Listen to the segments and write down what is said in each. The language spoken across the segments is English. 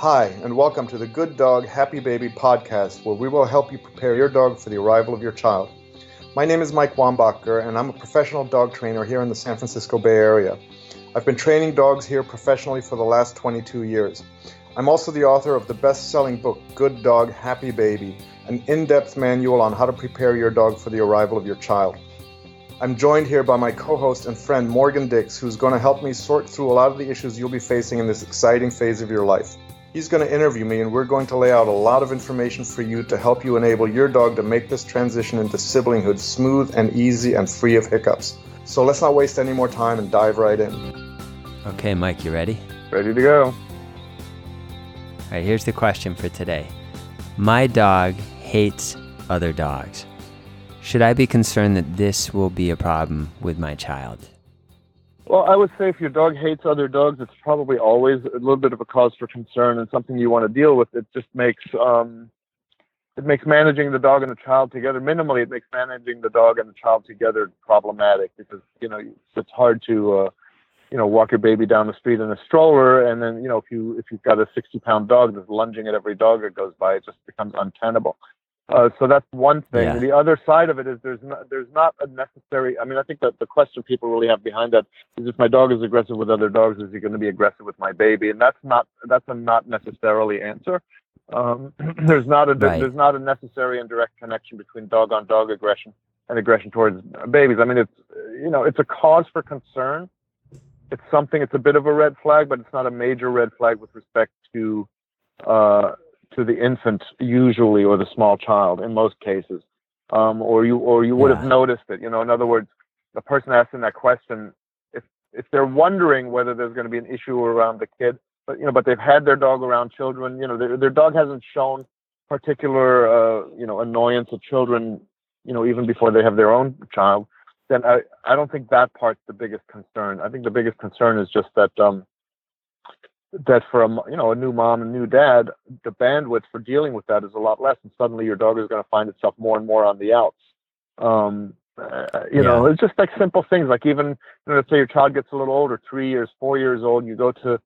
Hi, and welcome to the Good Dog Happy Baby podcast, where we will help you prepare your dog for the arrival of your child. My name is Mike Wombacher, and I'm a professional dog trainer here in the San Francisco Bay Area. I've been training dogs here professionally for the last 22 years. I'm also the author of the best selling book, Good Dog Happy Baby, an in depth manual on how to prepare your dog for the arrival of your child. I'm joined here by my co host and friend Morgan Dix, who's going to help me sort through a lot of the issues you'll be facing in this exciting phase of your life. He's going to interview me, and we're going to lay out a lot of information for you to help you enable your dog to make this transition into siblinghood smooth and easy and free of hiccups. So let's not waste any more time and dive right in. Okay, Mike, you ready? Ready to go. All right, here's the question for today My dog hates other dogs. Should I be concerned that this will be a problem with my child? Well, I would say if your dog hates other dogs, it's probably always a little bit of a cause for concern and something you want to deal with. It just makes um, it makes managing the dog and the child together minimally. It makes managing the dog and the child together problematic because you know it's hard to uh, you know walk your baby down the street in a stroller, and then you know if you if you've got a 60 pound dog that's lunging at every dog that goes by, it just becomes untenable. Uh, so that's one thing. Yeah. The other side of it is there's not there's not a necessary. I mean, I think that the question people really have behind that is if my dog is aggressive with other dogs, is he going to be aggressive with my baby? And that's not that's a not necessarily answer. Um, there's not a Right. there's not a necessary and direct connection between dog on dog aggression and aggression towards babies. I mean, it's you know it's a cause for concern. It's something. It's a bit of a red flag, but it's not a major red flag with respect to uh, to the infant usually or the small child in most cases um, or you or you would have noticed it you know in other words the person asking that question if if they're wondering whether there's going to be an issue around the kid but you know but they've had their dog around children you know their, their dog hasn't shown particular uh, you know annoyance of children you know even before they have their own child then I, I don't think that part's the biggest concern. I think the biggest concern is just that um, that for a you know a new mom and new dad, the bandwidth for dealing with that is a lot less, and suddenly your dog is going to find itself more and more on the outs. Um, uh, you know, it's just like simple things, like even you know, let's say your child gets a little older, three years, four years old, you go to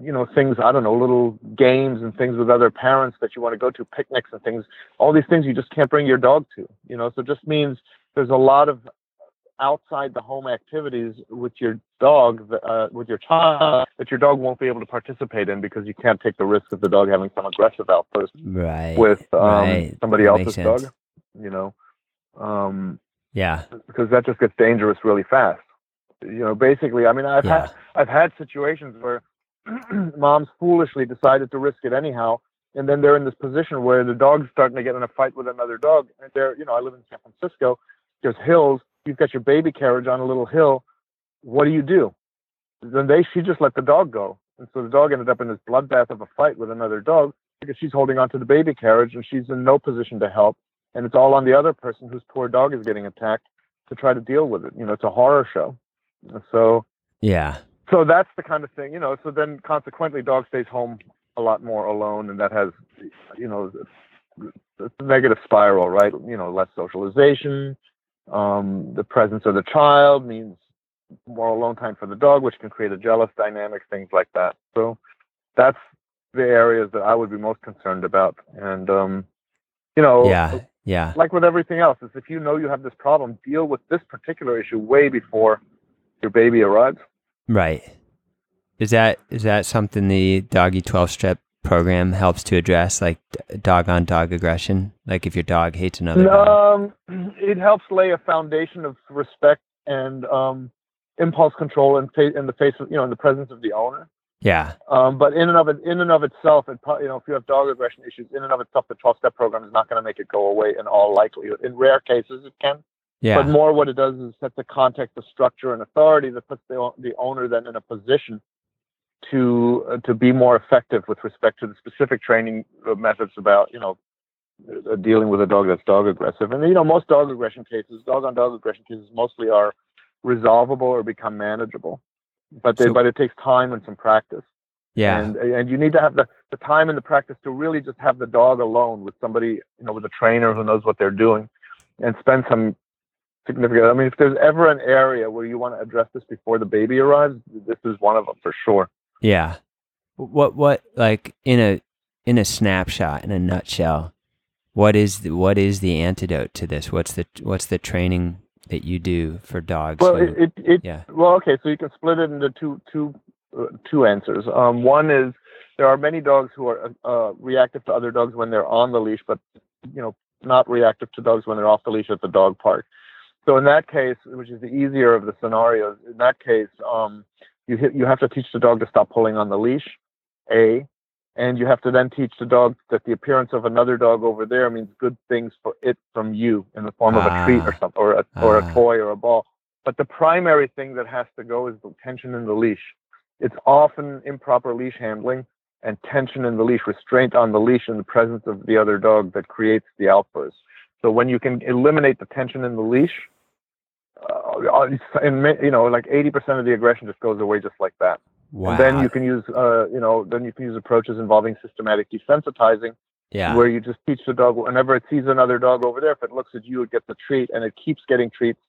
you know things I don't know, little games and things with other parents that you want to go to, picnics and things. All these things you just can't bring your dog to. You know, so it just means there's a lot of outside the home activities with your dog, uh, with your child, that your dog won't be able to participate in because you can't take the risk of the dog having some aggressive outburst Right. with um, right. somebody That else's dog. You know, um, Yeah. because that just gets dangerous really fast. You know, basically, I mean, I've Yeah. had I've had situations where moms foolishly decided to risk it anyhow, and then they're in this position where the dog's starting to get in a fight with another dog. And they're, you know, I live in San Francisco. There's hills. You've got your baby carriage on a little hill. What do you do? Then they she just let the dog go, and so the dog ended up in this bloodbath of a fight with another dog because she's holding onto the baby carriage and she's in no position to help, and it's all on the other person whose poor dog is getting attacked to try to deal with it. You know, it's a horror show. So Yeah. so that's the kind of thing, you know. So then, consequently, dog stays home a lot more alone, and that has, you know, it's a negative spiral, right? You know, less socialization. Um, the presence of the child means more alone time for the dog, which can create a jealous dynamic, things like that. So that's the areas that I would be most concerned about. And um, you know, Yeah. Yeah. like with everything else, is if you know you have this problem, deal with this particular issue way before your baby arrives. Right. Is that is that something the doggy 12 step program helps to address like dog on dog aggression? Like if your dog hates another dog? Um, it helps lay a foundation of respect and um, impulse control in, fa- in the face of you know in the presence of the owner. Yeah. Um, but in and of it, in and of itself, it, you know, if you have dog aggression issues, in and of itself, the 12-step program is not going to make it go away in all likelihood. In rare cases, it can. Yeah. But more, what it does is set the context the structure and authority that puts the the owner then in a position to uh, to be more effective with respect to the specific training uh, methods about you know uh, dealing with a dog that's dog aggressive. And you know, most dog aggression cases, dog on dog aggression cases, mostly are resolvable or become manageable. But they, So- but it takes time and some practice. yeah. And and you need to have the, the time and the practice to really just have the dog alone with somebody, you know, with a trainer who knows what they're doing, and spend some significant. I mean, if there's ever an area where you want to address this before the baby arrives, this is one of them for sure. Yeah. What what like in a in a snapshot in a nutshell, what is the, what is the antidote to this? What's the what's the training that you do for dogs? Well, who- it, it, yeah. well, okay, so you can split it into two two uh, two answers. Um, one is there are many dogs who are uh, reactive to other dogs when they're on the leash, but you know not reactive to dogs when they're off the leash at the dog park. So in that case, which is the easier of the scenarios, in that case, um, you hit, you have to teach the dog to stop pulling on the leash, a, and you have to then teach the dog that the appearance of another dog over there means good things for it from you in the form of a treat or Ah. something, or a or Ah. a toy or a ball. But the primary thing that has to go is the tension in the leash. It's often improper leash handling and tension in the leash, restraint on the leash in the presence of the other dog that creates the outburst. So when you can eliminate the tension in the leash, uh, and you know, like 80% of the aggression just goes away just like that. wow. And then you can use, uh, you know, then you can use approaches involving systematic desensitizing, yeah. where you just teach the dog whenever it sees another dog over there, if it looks at you, it gets a treat, and it keeps getting treats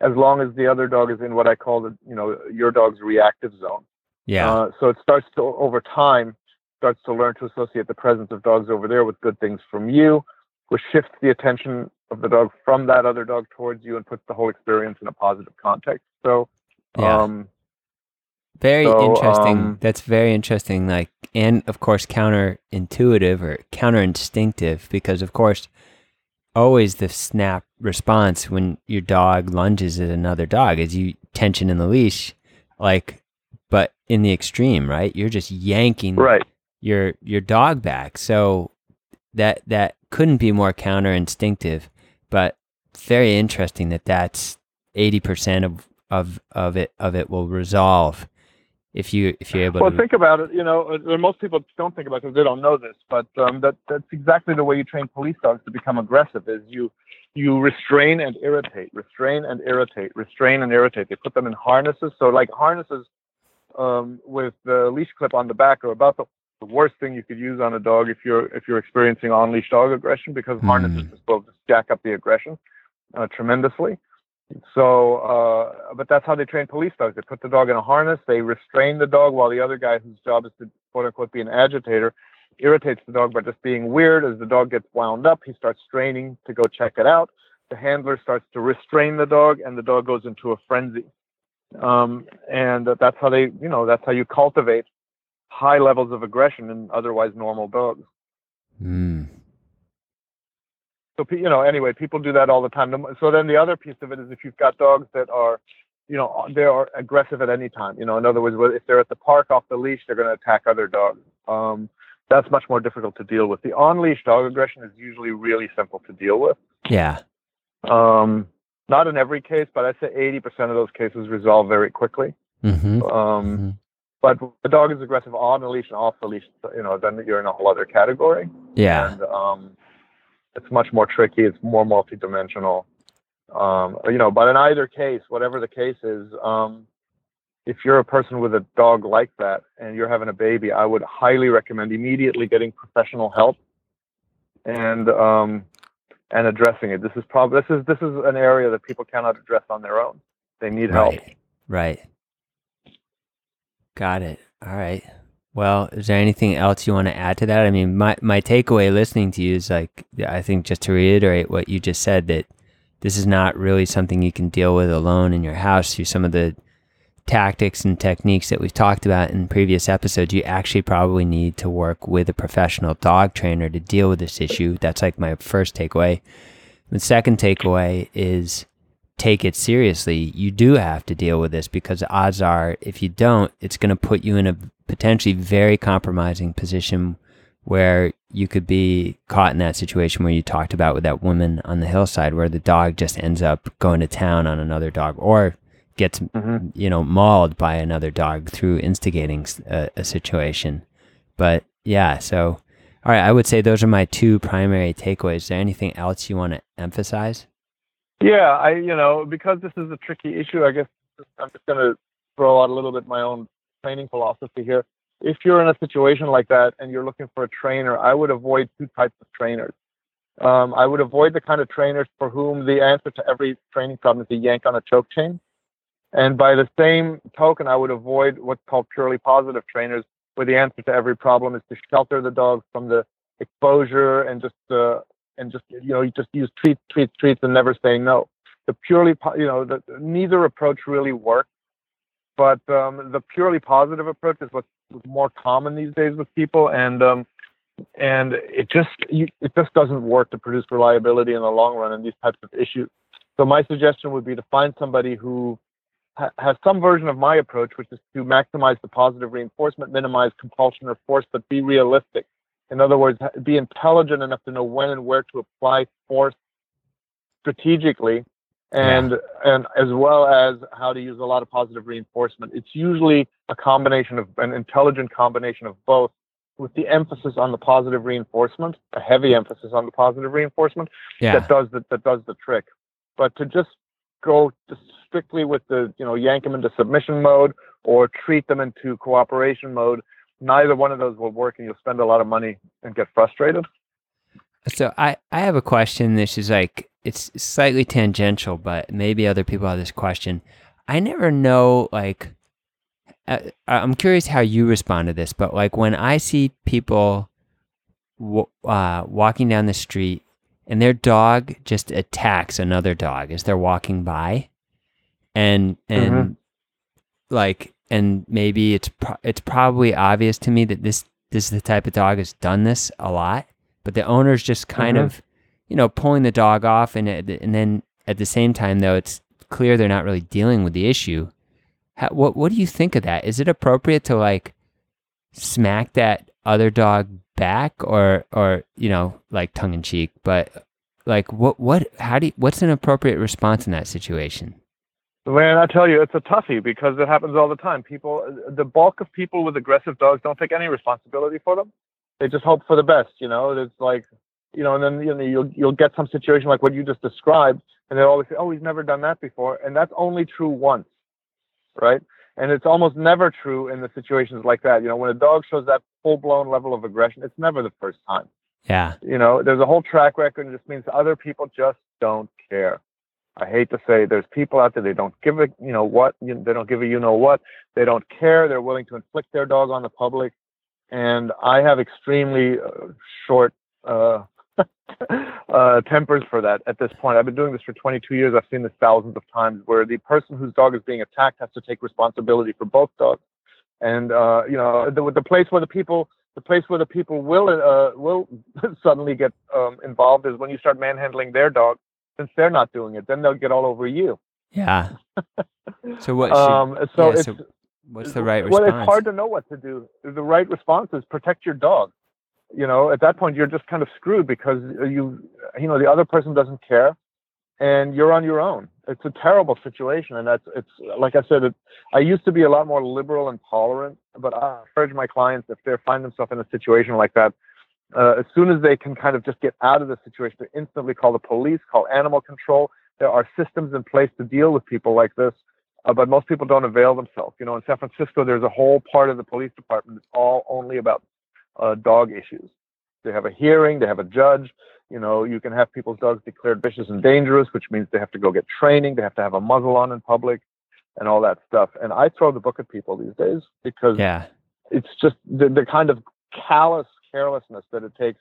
as long as the other dog is in what I call the, you know, your dog's reactive zone. yeah. Uh, so it starts to over time starts to learn to associate the presence of dogs over there with good things from you, which shifts the attention of the dog from that other dog towards you and puts the whole experience in a positive context. So, Yeah. um, Very So, interesting. um, That's very interesting. Like, and of course, counterintuitive or counterinstinctive, because of course, always the snap response when your dog lunges at another dog is you tension in the leash, like, but in the extreme, right? You're just yanking right. your your dog back. So that that couldn't be more counterinstinctive, but very interesting that that's eighty percent of of of it of it will resolve if you if you're able Well, to. Well, think about it. You know, uh, most people don't think about it because they don't know this, but um, that that's exactly the way you train police dogs to become aggressive. Is you you restrain and irritate, restrain and irritate, restrain and irritate. They put them in harnesses. So like harnesses um, with the leash clip on the back are about the, the worst thing you could use on a dog if you're if you're experiencing on leash dog aggression because harnesses Mm. just will just jack up the aggression uh, tremendously. So, uh, but that's how they train police dogs. They put the dog in a harness, they restrain the dog while the other guy, whose job is to quote unquote be an agitator, irritates the dog by just being weird. As the dog gets wound up, he starts straining to go check it out. The handler starts to restrain the dog, and the dog goes into a frenzy. Um, and that's how they, you know, that's how you cultivate high levels of aggression in otherwise normal dogs. Mm. So you know, anyway, people do that all the time. So then the other piece of it is if you've got dogs that are, you know, they are aggressive at any time. You know, in other words, if they're at the park off the leash, they're going to attack other dogs. Um, that's much more difficult to deal with. The on-leash dog aggression is usually really simple to deal with. Yeah. Um, not in every case, but I'd say 80% of those cases resolve very quickly. Mm-hmm. Um, Mhm. But the dog is aggressive on the leash and off the leash, you know, then you're in a whole other category. Yeah. and um, it's much more tricky. It's more multidimensional. Um, you know, but in either case, whatever the case is, um, if you're a person with a dog like that and you're having a baby, I would highly recommend immediately getting professional help and um, and addressing it. This is probably this is this is an area that people cannot address on their own. They need help. Right. Right. Got it. All right. Well, is there anything else you want to add to that? I mean, my, my takeaway listening to you is like, I think just to reiterate what you just said, that this is not really something you can deal with alone in your house through some of the tactics and techniques that we've talked about in previous episodes. You actually probably need to work with a professional dog trainer to deal with this issue. That's like my first takeaway. The second takeaway is take it seriously. You do have to deal with this because odds are, if you don't, it's going to put you in a potentially very compromising position where you could be caught in that situation where you talked about with that woman on the hillside where the dog just ends up going to town on another dog or gets Mhm. you know mauled by another dog through instigating a situation but yeah so all right i would say those are my two primary takeaways is there anything else you want to emphasize Yeah, I you know because this is a tricky issue, I guess I'm just going to throw out a little bit my own training philosophy here. If you're in a situation like that and you're looking for a trainer, I would avoid two types of trainers. Um, I would avoid the kind of trainers for whom the answer to every training problem is to yank on a choke chain. And by the same token, I would avoid what's called purely positive trainers where the answer to every problem is to shelter the dog from the exposure and just uh, and just you know you just use treats, treats, treats, and never say no. The purely you know the, neither approach really works, but um, the purely positive approach is what's more common these days with people, and um, and it just you, it just doesn't work to produce reliability in the long run in these types of issues. So my suggestion would be to find somebody who ha- has some version of my approach, which is to maximize the positive reinforcement, minimize compulsion or force, but be realistic. In other words, be intelligent enough to know when and where to apply force strategically and yeah. and as well as how to use a lot of positive reinforcement. It's usually a combination of an intelligent combination of both with the emphasis on the positive reinforcement, a heavy mm. emphasis on the positive reinforcement yeah. that does the, that does the trick. But to just go just strictly with the you know yank them into submission mode or treat them into cooperation mode, neither one of those will work, and you'll spend a lot of money and get frustrated. So I I have a question. This is like it's slightly tangential, but maybe other people have this question. I never know like uh, I'm curious how you respond to this, but like when I see people uh, walking down the street and their dog just attacks another dog as they're walking by, and and mm-hmm. like and maybe it's pro- it's probably obvious to me that this this is the type of dog has done this a lot, but the owner's just kind mm-hmm. of you know pulling the dog off, and and then at the same time though it's clear they're not really dealing with the issue how, what what do you think of that? Is it appropriate to like smack that other dog back, or or you know like tongue in cheek? But like what what how do you, what's an appropriate response in that situation? Man, I tell you, it's a toughie because it happens all the time. People, the bulk of people with aggressive dogs don't take any responsibility for them. They just hope for the best. You know, it's like, you know, and then you know you'll you'll get some situation like what you just described, and they'll always say, "Oh, he's never done that before," and that's only true once right? And it's almost never true in the situations like that. You know, when a dog shows that full blown level of aggression, it's never the first time. Yeah. You know, there's a whole track record, and it just means other people just don't care. I hate to say there's people out there they don't give a you know what you, they don't give a you know what they don't care they're willing to inflict their dog on the public and I have extremely uh, short uh, uh, tempers for that at this point. I've been doing this for 22 years. I've seen this thousands of times where the person whose dog is being attacked has to take responsibility for both dogs. And uh, you know, the, the place where the people, the place where the people will uh, will suddenly get um, involved is when you start manhandling their dog, since they're not doing it. Then they'll get all over you. Yeah. so what? Um, so yeah, it's. So what's the right response? Well, it's hard to know what to do. The right response is protect your dog you know, at that point you're just kind of screwed because you, you know, the other person doesn't care, and you're on your own. It's a terrible situation, and that's it's like I said. It, I used to be a lot more liberal and tolerant, but I encourage my clients if they find themselves in a situation like that, uh, as soon as they can kind of just get out of the situation, they instantly call the police, call animal control. There are systems in place to deal with people like this. Uh, but most people don't avail themselves. You know, in San Francisco, there's a whole part of the police department that's all only about uh, dog issues. They have a hearing, they have a judge. You know, you can have people's dogs declared vicious and dangerous, which means they have to go get training, they have to have a muzzle on in public, and all that stuff. And I throw the book at people these days because yeah. it's just the, the kind of callous carelessness that it takes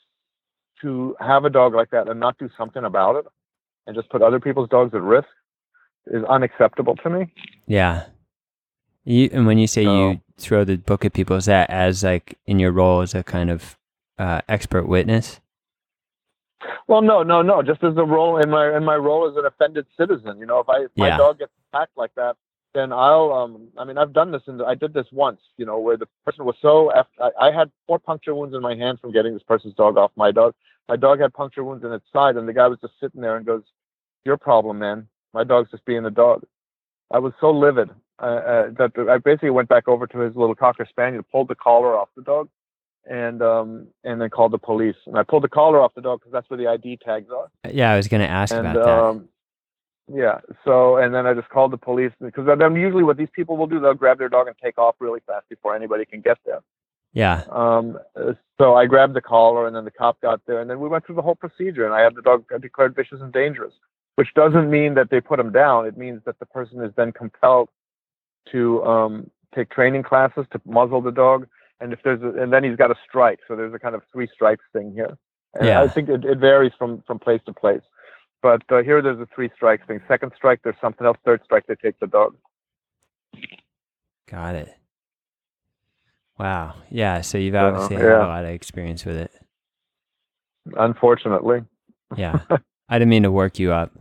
to have a dog like that and not do something about it and just put other people's dogs at risk is unacceptable to me. Yeah. You and when you say so, you throw the book at people, is that as like in your role as a kind of uh, expert witness? Well, no, no, no. Just as a role in my in my role as an offended citizen, you know, if I if yeah. my dog gets attacked like that, then I'll. Um, I mean, I've done this, and I did this once. You know, where the person was so. I, I had four puncture wounds in my hand from getting this person's dog off my dog. My dog had puncture wounds in its side, and the guy was just sitting there and goes, "Your problem, man. My dog's just being a dog." I was so livid uh, uh, that I basically went back over to his little cocker spaniel, pulled the collar off the dog, and um, and then called the police. And I pulled the collar off the dog because that's where the ID tags are. Yeah, I was going to ask and, about um, that. Yeah. So and then I just called the police because then usually what these people will do, they'll grab their dog and take off really fast before anybody can get there. Yeah. Um. So I grabbed the collar, and then the cop got there, and then we went through the whole procedure, and I had the dog declared vicious and dangerous which doesn't mean that they put him down. It means that the person is then compelled to um, take training classes to muzzle the dog, and if there's a, and then he's got a strike. So there's a kind of three strikes thing here. And Yeah. I think it, it varies from from place to place. But uh, here there's a three strikes thing. Second strike, there's something else. Third strike, they take the dog. Got it. Wow. Yeah. So you've obviously had yeah. a lot of experience with it. Unfortunately. Yeah. I didn't mean to work you up.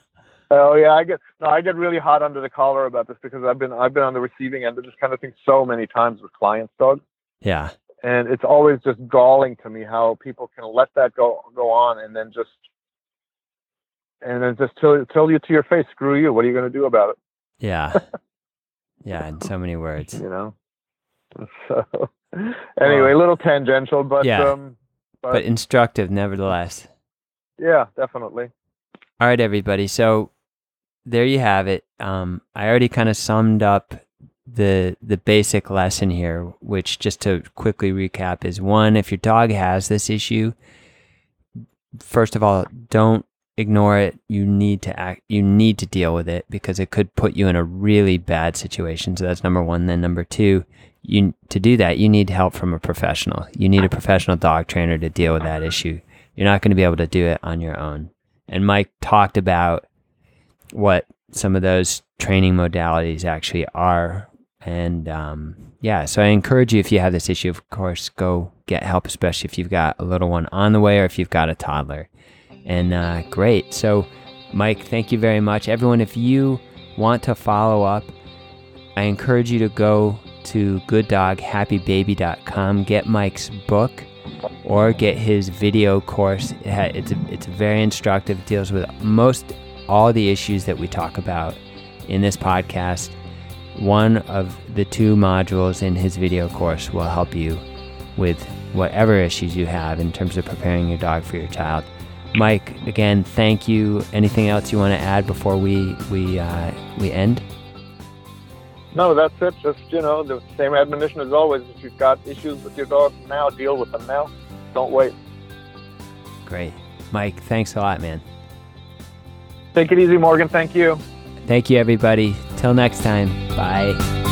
Oh yeah, I get no, I get really hot under the collar about this because I've been I've been on the receiving end of this kind of thing so many times with clients' dogs, yeah. and it's always just galling to me how people can let that go go on and then just and then just tell tell you to your face, screw you. What are you going to do about it? Yeah. Yeah. In so many words. You know. So anyway, a little tangential, but Yeah. um, but, But instructive nevertheless. yeah, definitely. All right, everybody. So there you have it. Um, I already kind of summed up the the basic lesson here, which just to quickly recap is one: if your dog has this issue, first of all, don't ignore it. You need to act. You need to deal with it because it could put you in a really bad situation. So that's number one. Then number two, you to do that, you need help from a professional. You need a professional dog trainer to deal with that issue. You're not going to be able to do it on your own. And Mike talked about what some of those training modalities actually are. And um, yeah, so I encourage you if you have this issue, of course, go get help, especially if you've got a little one on the way or if you've got a toddler. And uh, great. So, Mike, thank you very much. Everyone, if you want to follow up, I encourage you to go to gooddoghappybaby.com, get Mike's book, or get his video course. It's, it's very instructive, it deals with most all the issues that we talk about in this podcast. One of the two modules in his video course will help you with whatever issues you have in terms of preparing your dog for your child. Mike, again, thank you. Anything else you want to add before we we uh, we end? No, that's it. Just you know, the same admonition as always. If you've got issues with your dog now, deal with them now. Don't wait. Great, Mike. Thanks a lot, man. Take it easy, Morgan. Thank you. Thank you, everybody. Till next time. Bye.